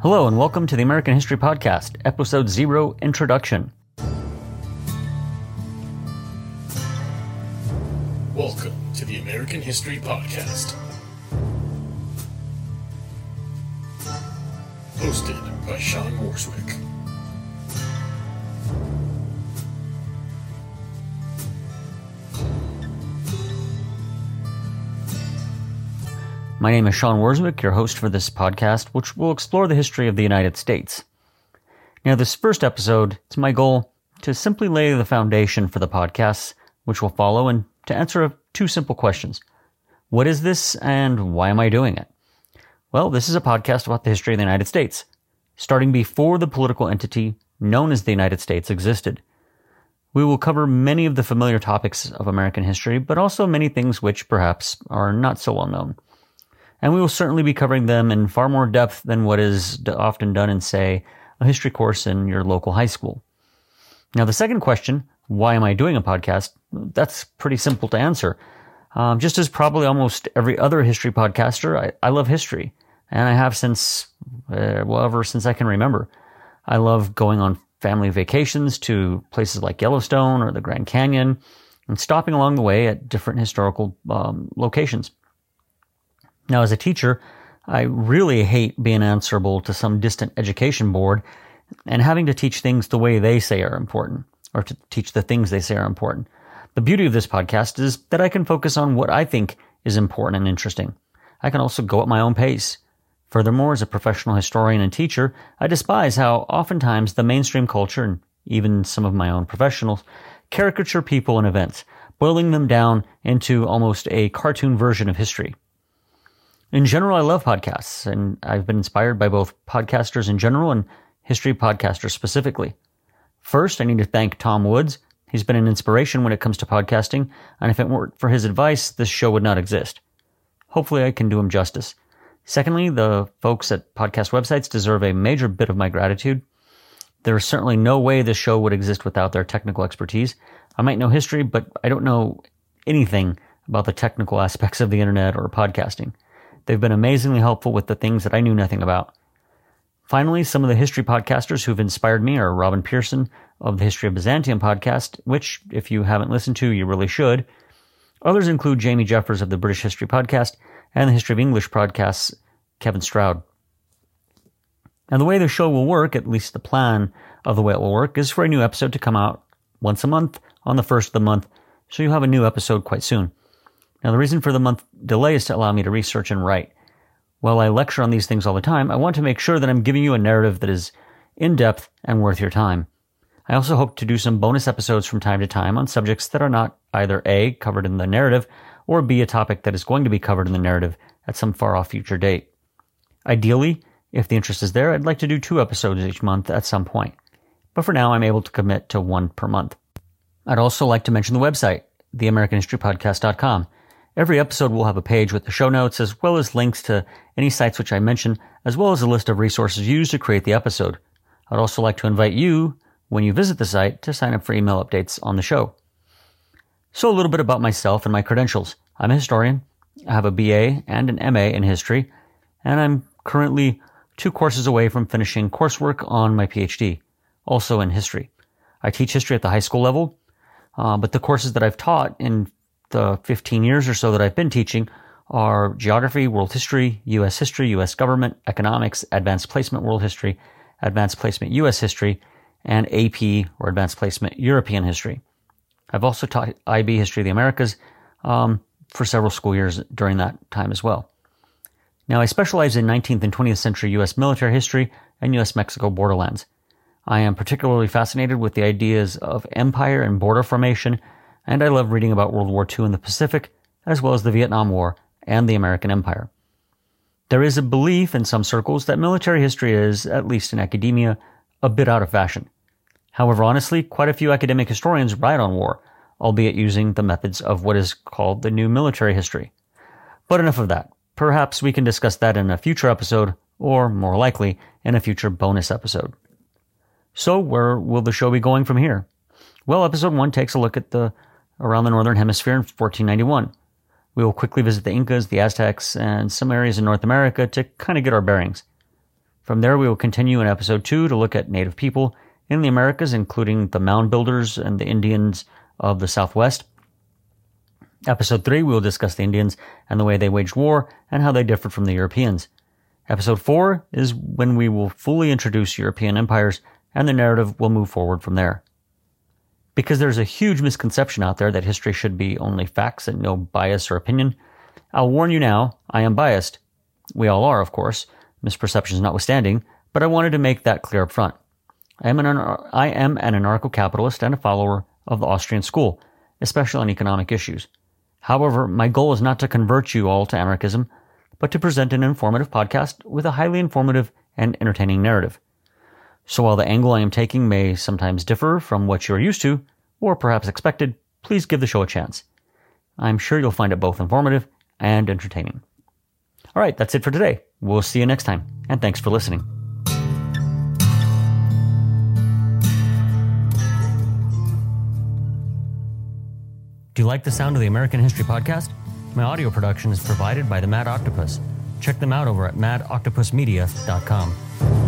Hello, and welcome to the American History Podcast, Episode Zero Introduction. Welcome to the American History Podcast. Hosted by Shawn Warswick. My name is Shawn Warswick, your host for this podcast, which will explore the history of the United States. Now, this first episode, it's my goal to simply lay the foundation for the podcasts, which will follow, and to answer two simple questions. What is this, and why am I doing it? Well, this is a podcast about the history of the United States, starting before the political entity known as the United States existed. We will cover many of the familiar topics of American history, but also many things which perhaps are not so well known and we will certainly be covering them in far more depth than what is often done in, say, a history course in your local high school. Now, the second question, why am I doing a podcast? That's pretty simple to answer. Um, just as probably almost every other history podcaster, I, I love history, and I have since, uh, well, ever since I can remember. I love going on family vacations to places like Yellowstone or the Grand Canyon and stopping along the way at different historical um, locations. Now, as a teacher, I really hate being answerable to some distant education board and having to teach things the way they say are important, or to teach the things they say are important. The beauty of this podcast is that I can focus on what I think is important and interesting. I can also go at my own pace. Furthermore, as a professional historian and teacher, I despise how oftentimes the mainstream culture and even some of my own professionals caricature people and events, boiling them down into almost a cartoon version of history. In general, I love podcasts, and I've been inspired by both podcasters in general and history podcasters specifically. First, I need to thank Tom Woods. He's been an inspiration when it comes to podcasting, and if it weren't for his advice, this show would not exist. Hopefully, I can do him justice. Secondly, the folks at podcast websites deserve a major bit of my gratitude. There is certainly no way this show would exist without their technical expertise. I might know history, but I don't know anything about the technical aspects of the internet or podcasting. They've been amazingly helpful with the things that I knew nothing about. Finally, some of the history podcasters who've inspired me are Robin Pierson of the History of Byzantium podcast, which, if you haven't listened to, you really should. Others include Jamie Jeffers of the British History podcast and the History of English podcasts, Kevin Stroud. And the way the show will work, at least the plan of the way it will work, is for a new episode to come out once a month on the first of the month, so you'll have a new episode quite soon. Now, the reason for the month delay is to allow me to research and write. While I lecture on these things all the time, I want to make sure that I'm giving you a narrative that is in depth and worth your time. I also hope to do some bonus episodes from time to time on subjects that are not either A, covered in the narrative, or B, a topic that is going to be covered in the narrative at some far off future date. Ideally, if the interest is there, I'd like to do two episodes each month at some point. But for now, I'm able to commit to one per month. I'd also like to mention the website, theamericanhistorypodcast.com. Every episode will have a page with the show notes as well as links to any sites which I mention, as well as a list of resources used to create the episode. I'd also like to invite you, when you visit the site, to sign up for email updates on the show. So a little bit about myself and my credentials. I'm a historian. I have a BA and an MA in history, and I'm currently two courses away from finishing coursework on my PhD, also in history. I teach history at the high school level, uh, but the courses that I've taught in the 15 years or so that I've been teaching are geography, world history, U.S. history, U.S. government, economics, advanced placement world history, advanced placement U.S. history, and AP or advanced placement European history. I've also taught IB history of the Americas um, for several school years during that time as well. Now, I specialize in 19th and 20th century U.S. military history and U.S. Mexico borderlands. I am particularly fascinated with the ideas of empire and border formation and I love reading about World War II in the Pacific, as well as the Vietnam War and the American Empire. There is a belief in some circles that military history is, at least in academia, a bit out of fashion. However, honestly, quite a few academic historians write on war, albeit using the methods of what is called the new military history. But enough of that. Perhaps we can discuss that in a future episode, or more likely, in a future bonus episode. So, where will the show be going from here? Well, episode one takes a look at the around the Northern Hemisphere in 1491. We will quickly visit the Incas, the Aztecs, and some areas in North America to kind of get our bearings. From there, we will continue in episode 2 to look at Native people in the Americas, including the mound builders and the Indians of the Southwest. Episode 3, we will discuss the Indians and the way they waged war and how they differed from the Europeans. Episode 4 is when we will fully introduce European empires and the narrative will move forward from there. Because there's a huge misconception out there that history should be only facts and no bias or opinion, I'll warn you now, I am biased. We all are, of course, misperceptions notwithstanding, but I wanted to make that clear up front. I am an, I am an anarcho-capitalist and a follower of the Austrian school, especially on economic issues. However, my goal is not to convert you all to anarchism, but to present an informative podcast with a highly informative and entertaining narrative. So while the angle I am taking may sometimes differ from what you are used to, or perhaps expected, please give the show a chance. I'm sure you'll find it both informative and entertaining. All right, that's it for today. We'll see you next time, and thanks for listening. Do you like the sound of the American History Podcast? My audio production is provided by the Mad Octopus. Check them out over at madoctopusmedia.com.